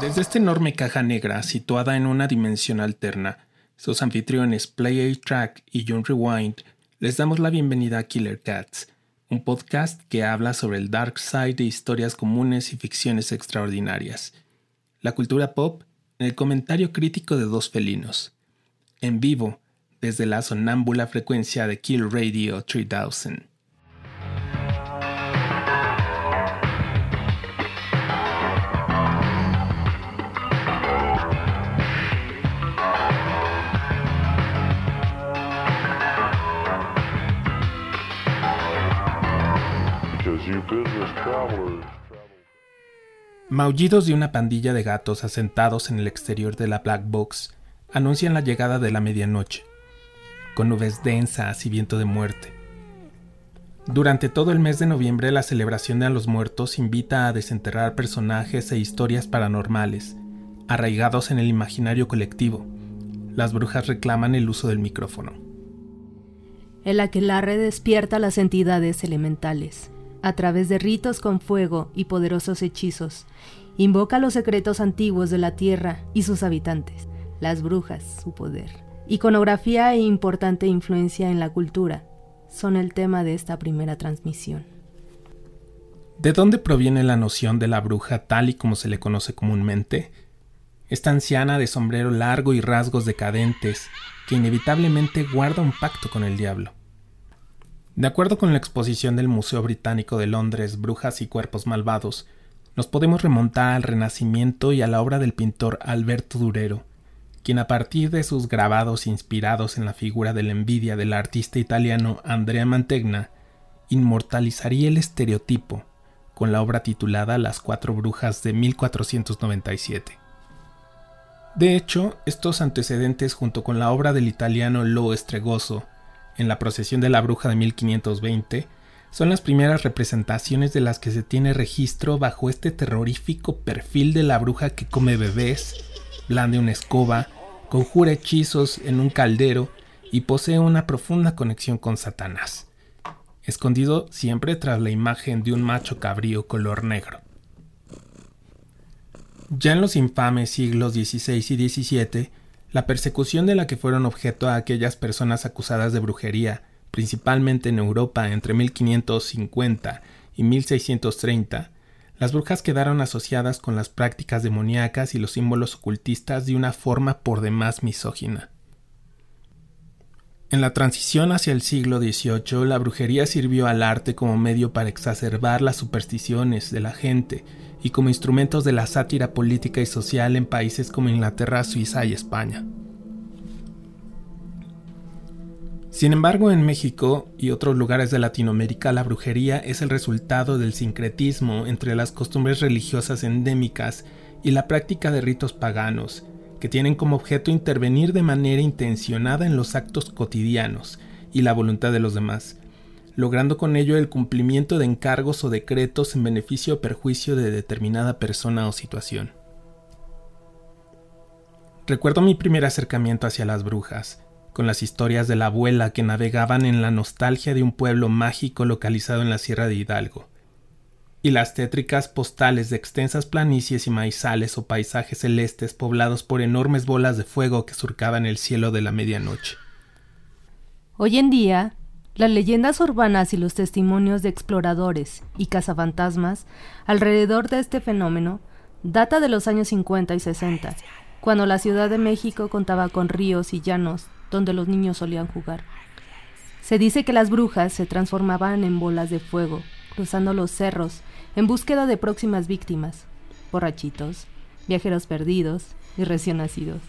Desde esta enorme caja negra, situada en una dimensión alterna, sus anfitriones Play a Track y John Rewind les damos la bienvenida a Killer Cats, un podcast que habla sobre el dark side de historias comunes y ficciones extraordinarias. La cultura pop en el comentario crítico de dos felinos. En vivo, desde la sonámbula frecuencia de Kill Radio 3000. Maullidos de una pandilla de gatos asentados en el exterior de la Black Box anuncian la llegada de la medianoche, con nubes densas y viento de muerte. Durante todo el mes de noviembre la celebración de los muertos invita a desenterrar personajes e historias paranormales, arraigados en el imaginario colectivo. Las brujas reclaman el uso del micrófono. El aquelarre despierta las entidades elementales a través de ritos con fuego y poderosos hechizos. Invoca los secretos antiguos de la tierra y sus habitantes, las brujas, su poder. Iconografía e importante influencia en la cultura son el tema de esta primera transmisión. ¿De dónde proviene la noción de la bruja tal y como se le conoce comúnmente? Esta anciana de sombrero largo y rasgos decadentes, que inevitablemente guarda un pacto con el diablo. De acuerdo con la exposición del Museo Británico de Londres, Brujas y Cuerpos Malvados, nos podemos remontar al Renacimiento y a la obra del pintor Alberto Durero, quien a partir de sus grabados inspirados en la figura de la envidia del artista italiano Andrea Mantegna, inmortalizaría el estereotipo con la obra titulada Las Cuatro Brujas de 1497. De hecho, estos antecedentes junto con la obra del italiano Lo Estregoso en la procesión de la bruja de 1520 son las primeras representaciones de las que se tiene registro bajo este terrorífico perfil de la bruja que come bebés, blande una escoba, conjura hechizos en un caldero y posee una profunda conexión con Satanás, escondido siempre tras la imagen de un macho cabrío color negro. Ya en los infames siglos XVI y XVII, la persecución de la que fueron objeto a aquellas personas acusadas de brujería, principalmente en Europa entre 1550 y 1630, las brujas quedaron asociadas con las prácticas demoníacas y los símbolos ocultistas de una forma por demás misógina. En la transición hacia el siglo XVIII, la brujería sirvió al arte como medio para exacerbar las supersticiones de la gente y como instrumentos de la sátira política y social en países como Inglaterra, Suiza y España. Sin embargo, en México y otros lugares de Latinoamérica la brujería es el resultado del sincretismo entre las costumbres religiosas endémicas y la práctica de ritos paganos, que tienen como objeto intervenir de manera intencionada en los actos cotidianos y la voluntad de los demás, logrando con ello el cumplimiento de encargos o decretos en beneficio o perjuicio de determinada persona o situación. Recuerdo mi primer acercamiento hacia las brujas, con las historias de la abuela que navegaban en la nostalgia de un pueblo mágico localizado en la Sierra de Hidalgo, y las tétricas postales de extensas planicies y maizales o paisajes celestes poblados por enormes bolas de fuego que surcaban el cielo de la medianoche. Hoy en día, las leyendas urbanas y los testimonios de exploradores y cazafantasmas alrededor de este fenómeno data de los años 50 y 60, cuando la Ciudad de México contaba con ríos y llanos donde los niños solían jugar. Se dice que las brujas se transformaban en bolas de fuego, cruzando los cerros en búsqueda de próximas víctimas, borrachitos, viajeros perdidos y recién nacidos.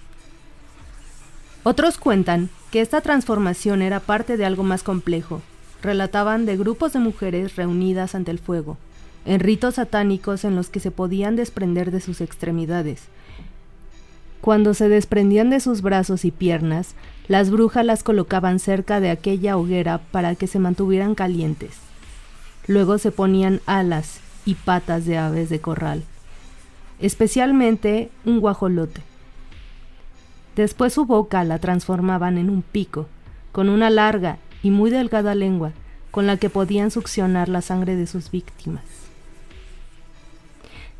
Otros cuentan que esta transformación era parte de algo más complejo. Relataban de grupos de mujeres reunidas ante el fuego, en ritos satánicos en los que se podían desprender de sus extremidades. Cuando se desprendían de sus brazos y piernas, las brujas las colocaban cerca de aquella hoguera para que se mantuvieran calientes. Luego se ponían alas y patas de aves de corral, especialmente un guajolote. Después su boca la transformaban en un pico, con una larga y muy delgada lengua con la que podían succionar la sangre de sus víctimas.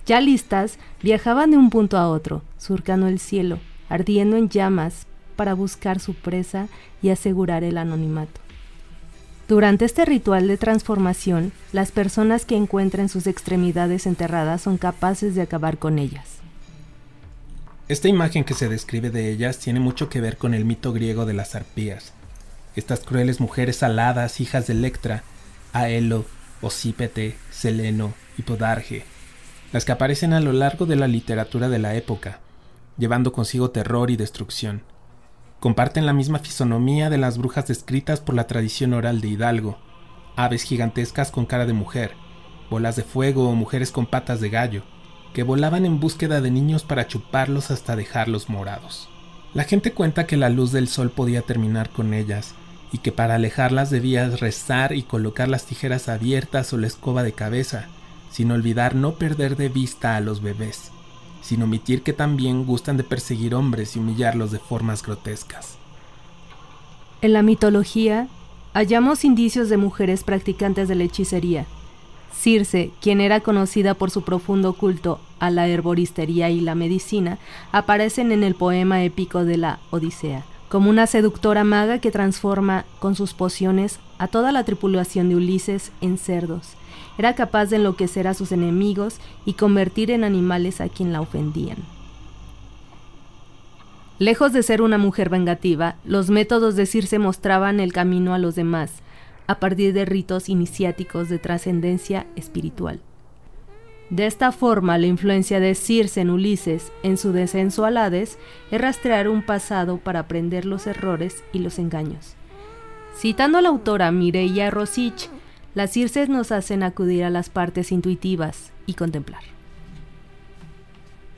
Ya listas, viajaban de un punto a otro, surcando el cielo, ardiendo en llamas para buscar su presa y asegurar el anonimato. Durante este ritual de transformación, las personas que encuentren sus extremidades enterradas son capaces de acabar con ellas. Esta imagen que se describe de ellas tiene mucho que ver con el mito griego de las arpías. Estas crueles mujeres aladas, hijas de Electra, Aelo, Osípete, Seleno y Podarge, las que aparecen a lo largo de la literatura de la época, llevando consigo terror y destrucción. Comparten la misma fisonomía de las brujas descritas por la tradición oral de Hidalgo, aves gigantescas con cara de mujer, bolas de fuego o mujeres con patas de gallo, que volaban en búsqueda de niños para chuparlos hasta dejarlos morados. La gente cuenta que la luz del sol podía terminar con ellas, y que para alejarlas debías rezar y colocar las tijeras abiertas o la escoba de cabeza, sin olvidar no perder de vista a los bebés, sin omitir que también gustan de perseguir hombres y humillarlos de formas grotescas. En la mitología, hallamos indicios de mujeres practicantes de la hechicería, Circe, quien era conocida por su profundo culto a la herboristería y la medicina, aparecen en el poema épico de la Odisea, como una seductora maga que transforma con sus pociones a toda la tripulación de Ulises en cerdos. Era capaz de enloquecer a sus enemigos y convertir en animales a quien la ofendían. Lejos de ser una mujer vengativa, los métodos de Circe mostraban el camino a los demás, a partir de ritos iniciáticos de trascendencia espiritual. De esta forma, la influencia de Circe en Ulises en su descenso al Hades es rastrear un pasado para aprender los errores y los engaños. Citando a la autora Mireia Rosich, las Circes nos hacen acudir a las partes intuitivas y contemplar.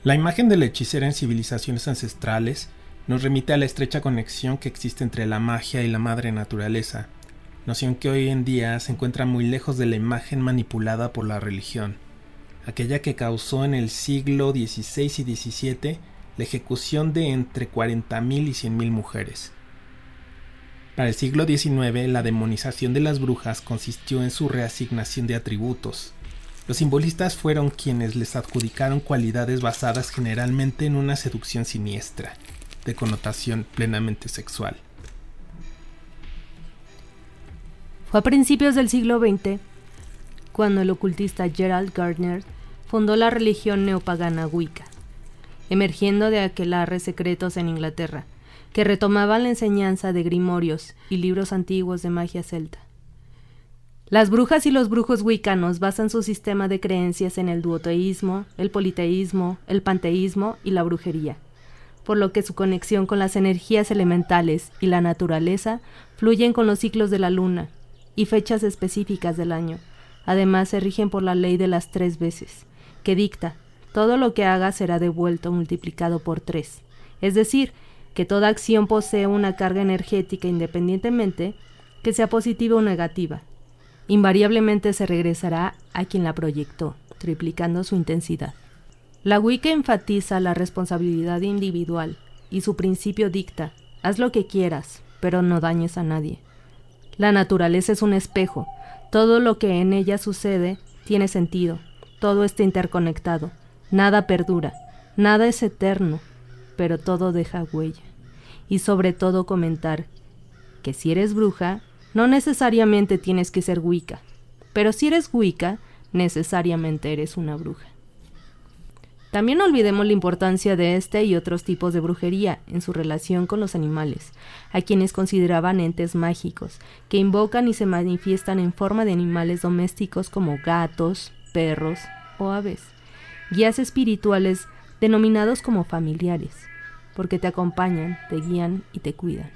La imagen de la hechicera en civilizaciones ancestrales nos remite a la estrecha conexión que existe entre la magia y la madre naturaleza, noción que hoy en día se encuentra muy lejos de la imagen manipulada por la religión, aquella que causó en el siglo XVI y XVII la ejecución de entre 40.000 y 100.000 mujeres. Para el siglo XIX, la demonización de las brujas consistió en su reasignación de atributos. Los simbolistas fueron quienes les adjudicaron cualidades basadas generalmente en una seducción siniestra, de connotación plenamente sexual. Fue a principios del siglo XX cuando el ocultista Gerald Gardner fundó la religión neopagana Wicca, emergiendo de aquelarres secretos en Inglaterra, que retomaban la enseñanza de grimorios y libros antiguos de magia celta. Las brujas y los brujos wiccanos basan su sistema de creencias en el duoteísmo, el politeísmo, el panteísmo y la brujería, por lo que su conexión con las energías elementales y la naturaleza fluyen con los ciclos de la luna, y fechas específicas del año. Además, se rigen por la ley de las tres veces, que dicta, todo lo que haga será devuelto multiplicado por tres. Es decir, que toda acción posee una carga energética independientemente que sea positiva o negativa. Invariablemente se regresará a quien la proyectó, triplicando su intensidad. La Wicca enfatiza la responsabilidad individual y su principio dicta, haz lo que quieras, pero no dañes a nadie. La naturaleza es un espejo. Todo lo que en ella sucede tiene sentido. Todo está interconectado. Nada perdura. Nada es eterno. Pero todo deja huella. Y sobre todo comentar que si eres bruja, no necesariamente tienes que ser Wicca. Pero si eres Wicca, necesariamente eres una bruja. También olvidemos la importancia de este y otros tipos de brujería en su relación con los animales, a quienes consideraban entes mágicos, que invocan y se manifiestan en forma de animales domésticos como gatos, perros o aves, guías espirituales denominados como familiares, porque te acompañan, te guían y te cuidan.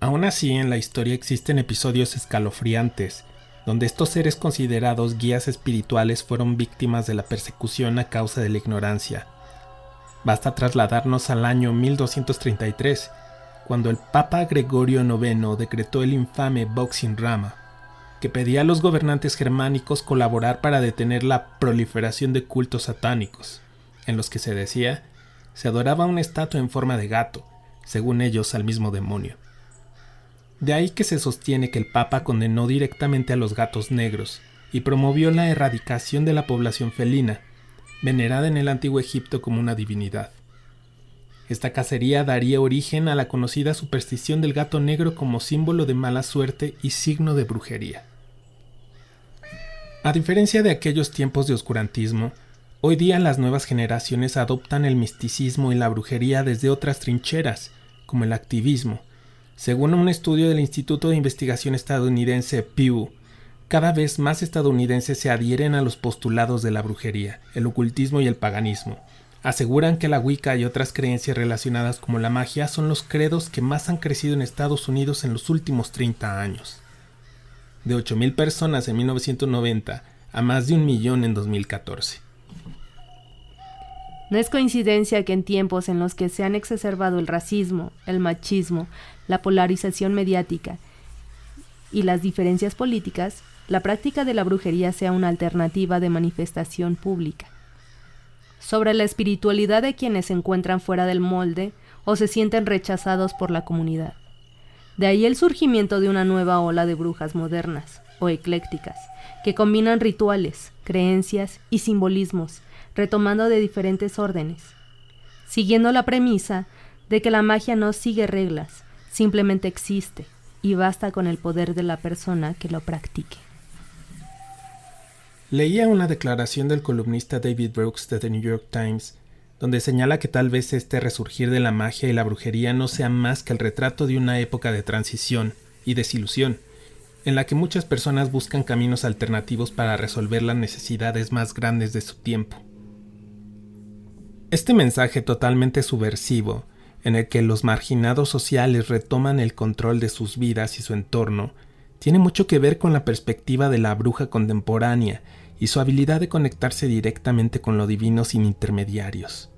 Aún así, en la historia existen episodios escalofriantes donde estos seres considerados guías espirituales fueron víctimas de la persecución a causa de la ignorancia. Basta trasladarnos al año 1233, cuando el Papa Gregorio IX decretó el infame Boxing Rama, que pedía a los gobernantes germánicos colaborar para detener la proliferación de cultos satánicos, en los que se decía se adoraba una estatua en forma de gato, según ellos al mismo demonio. De ahí que se sostiene que el Papa condenó directamente a los gatos negros y promovió la erradicación de la población felina, venerada en el antiguo Egipto como una divinidad. Esta cacería daría origen a la conocida superstición del gato negro como símbolo de mala suerte y signo de brujería. A diferencia de aquellos tiempos de oscurantismo, hoy día las nuevas generaciones adoptan el misticismo y la brujería desde otras trincheras, como el activismo. Según un estudio del Instituto de Investigación estadounidense Pew, cada vez más estadounidenses se adhieren a los postulados de la brujería, el ocultismo y el paganismo. Aseguran que la Wicca y otras creencias relacionadas como la magia son los credos que más han crecido en Estados Unidos en los últimos 30 años. De 8.000 personas en 1990 a más de un millón en 2014. No es coincidencia que en tiempos en los que se han exacerbado el racismo, el machismo, la polarización mediática y las diferencias políticas, la práctica de la brujería sea una alternativa de manifestación pública. Sobre la espiritualidad de quienes se encuentran fuera del molde o se sienten rechazados por la comunidad. De ahí el surgimiento de una nueva ola de brujas modernas o eclécticas, que combinan rituales, creencias y simbolismos, retomando de diferentes órdenes, siguiendo la premisa de que la magia no sigue reglas, simplemente existe y basta con el poder de la persona que lo practique. Leía una declaración del columnista David Brooks de The New York Times, donde señala que tal vez este resurgir de la magia y la brujería no sea más que el retrato de una época de transición y desilusión, en la que muchas personas buscan caminos alternativos para resolver las necesidades más grandes de su tiempo. Este mensaje totalmente subversivo, en el que los marginados sociales retoman el control de sus vidas y su entorno, tiene mucho que ver con la perspectiva de la bruja contemporánea y su habilidad de conectarse directamente con lo divino sin intermediarios.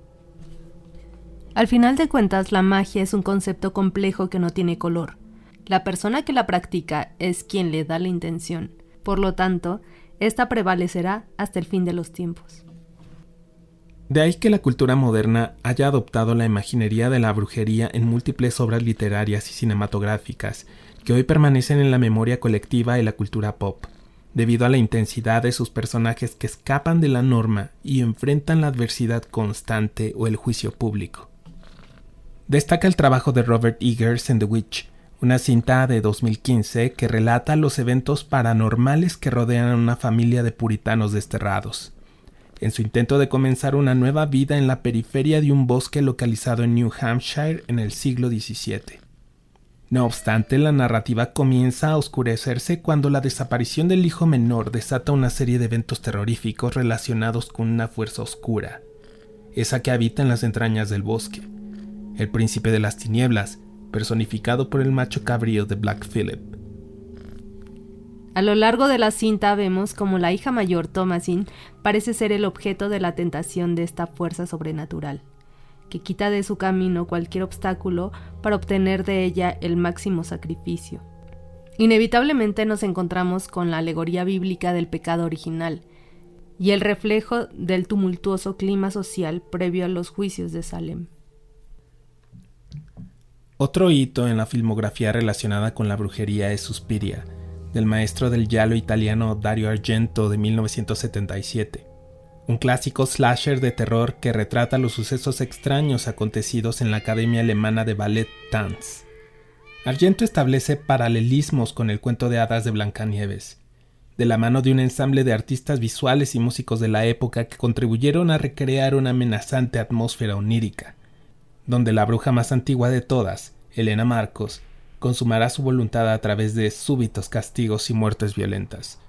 Al final de cuentas, la magia es un concepto complejo que no tiene color. La persona que la practica es quien le da la intención. Por lo tanto, esta prevalecerá hasta el fin de los tiempos. De ahí que la cultura moderna haya adoptado la imaginería de la brujería en múltiples obras literarias y cinematográficas que hoy permanecen en la memoria colectiva y la cultura pop debido a la intensidad de sus personajes que escapan de la norma y enfrentan la adversidad constante o el juicio público. Destaca el trabajo de Robert Eggers en The Witch, una cinta de 2015 que relata los eventos paranormales que rodean a una familia de puritanos desterrados, en su intento de comenzar una nueva vida en la periferia de un bosque localizado en New Hampshire en el siglo XVII. No obstante, la narrativa comienza a oscurecerse cuando la desaparición del hijo menor desata una serie de eventos terroríficos relacionados con una fuerza oscura, esa que habita en las entrañas del bosque, el príncipe de las tinieblas, personificado por el macho cabrío de Black Phillip. A lo largo de la cinta vemos como la hija mayor, Thomasin, parece ser el objeto de la tentación de esta fuerza sobrenatural que quita de su camino cualquier obstáculo para obtener de ella el máximo sacrificio. Inevitablemente nos encontramos con la alegoría bíblica del pecado original y el reflejo del tumultuoso clima social previo a los juicios de Salem. Otro hito en la filmografía relacionada con la brujería es Suspiria, del maestro del giallo italiano Dario Argento de 1977 un clásico slasher de terror que retrata los sucesos extraños acontecidos en la Academia Alemana de Ballet Tanz. Argento establece paralelismos con el cuento de hadas de Blancanieves, de la mano de un ensamble de artistas visuales y músicos de la época que contribuyeron a recrear una amenazante atmósfera onírica, donde la bruja más antigua de todas, Elena Marcos, consumará su voluntad a través de súbitos castigos y muertes violentas.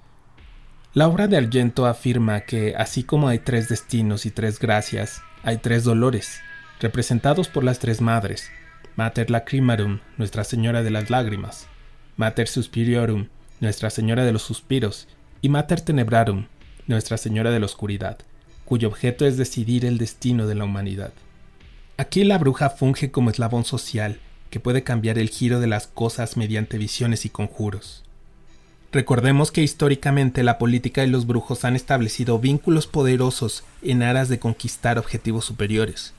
La obra de Argento afirma que, así como hay tres destinos y tres gracias, hay tres dolores, representados por las tres madres, Mater Lacrimarum, Nuestra Señora de las Lágrimas, Mater Suspiriorum, Nuestra Señora de los Suspiros, y Mater Tenebrarum, Nuestra Señora de la Oscuridad, cuyo objeto es decidir el destino de la humanidad. Aquí la bruja funge como eslabón social que puede cambiar el giro de las cosas mediante visiones y conjuros. Recordemos que históricamente la política y los brujos han establecido vínculos poderosos en aras de conquistar objetivos superiores.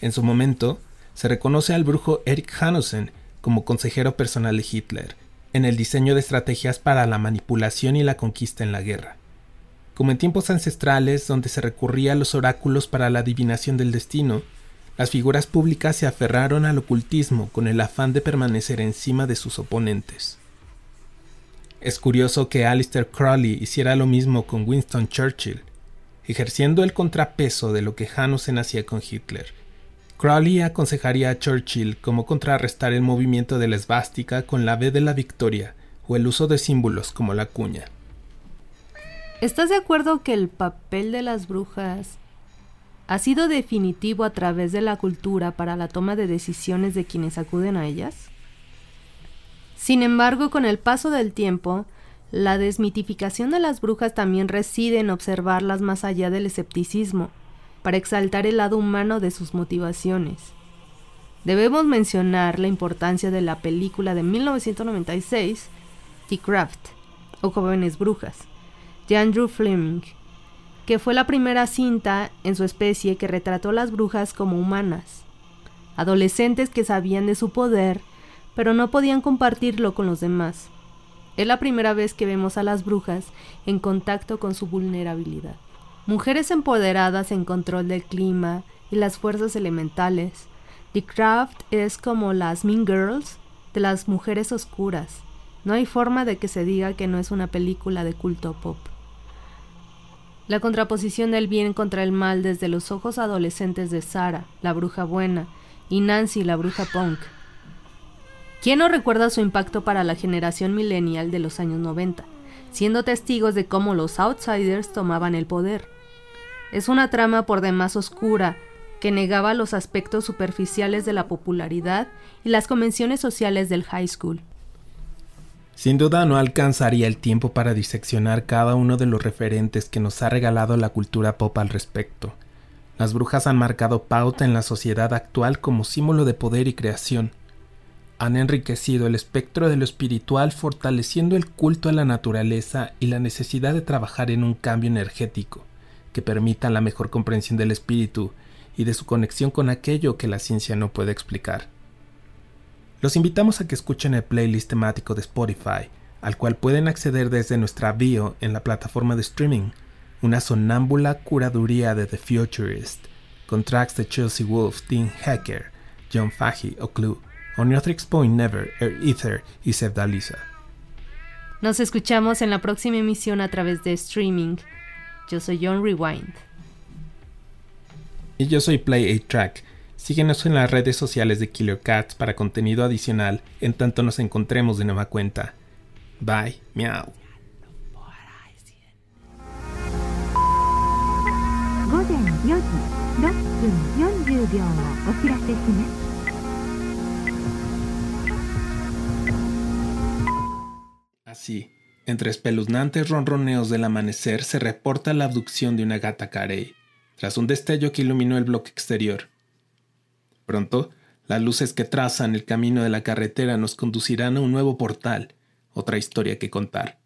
En su momento, se reconoce al brujo Eric Hanussen como consejero personal de Hitler en el diseño de estrategias para la manipulación y la conquista en la guerra. Como en tiempos ancestrales donde se recurría a los oráculos para la adivinación del destino, las figuras públicas se aferraron al ocultismo con el afán de permanecer encima de sus oponentes. Es curioso que Alistair Crowley hiciera lo mismo con Winston Churchill, ejerciendo el contrapeso de lo que Hanussen hacía con Hitler. Crowley aconsejaría a Churchill cómo contrarrestar el movimiento de la esvástica con la V de la victoria o el uso de símbolos como la cuña. ¿Estás de acuerdo que el papel de las brujas ha sido definitivo a través de la cultura para la toma de decisiones de quienes acuden a ellas? Sin embargo, con el paso del tiempo, la desmitificación de las brujas también reside en observarlas más allá del escepticismo, para exaltar el lado humano de sus motivaciones. Debemos mencionar la importancia de la película de 1996, The Craft, o Jóvenes Brujas, de Andrew Fleming, que fue la primera cinta en su especie que retrató a las brujas como humanas, adolescentes que sabían de su poder, pero no podían compartirlo con los demás. Es la primera vez que vemos a las brujas en contacto con su vulnerabilidad. Mujeres empoderadas en control del clima y las fuerzas elementales. The Craft es como las Mean Girls de las mujeres oscuras. No hay forma de que se diga que no es una película de culto pop. La contraposición del bien contra el mal desde los ojos adolescentes de Sara, la bruja buena, y Nancy, la bruja punk. ¿Quién no recuerda su impacto para la generación millennial de los años 90, siendo testigos de cómo los outsiders tomaban el poder? Es una trama por demás oscura que negaba los aspectos superficiales de la popularidad y las convenciones sociales del high school. Sin duda no alcanzaría el tiempo para diseccionar cada uno de los referentes que nos ha regalado la cultura pop al respecto. Las brujas han marcado pauta en la sociedad actual como símbolo de poder y creación. Han enriquecido el espectro de lo espiritual fortaleciendo el culto a la naturaleza y la necesidad de trabajar en un cambio energético que permita la mejor comprensión del espíritu y de su conexión con aquello que la ciencia no puede explicar. Los invitamos a que escuchen el playlist temático de Spotify, al cual pueden acceder desde nuestra bio en la plataforma de streaming, una sonámbula curaduría de The Futurist, con tracks de Chelsea Wolf, Dean Hacker, John Fahey o Clue, Oniotrix Point Never, Air Ether y Sevdalisa. Nos escuchamos en la próxima emisión a través de streaming. Yo soy John Rewind. Y yo soy Play 8 Track. Síguenos en las redes sociales de Killer Cats para contenido adicional en tanto nos encontremos de nueva cuenta. Bye, miau. Así, entre espeluznantes ronroneos del amanecer se reporta la abducción de una gata carey, tras un destello que iluminó el bloque exterior. Pronto, las luces que trazan el camino de la carretera nos conducirán a un nuevo portal, otra historia que contar.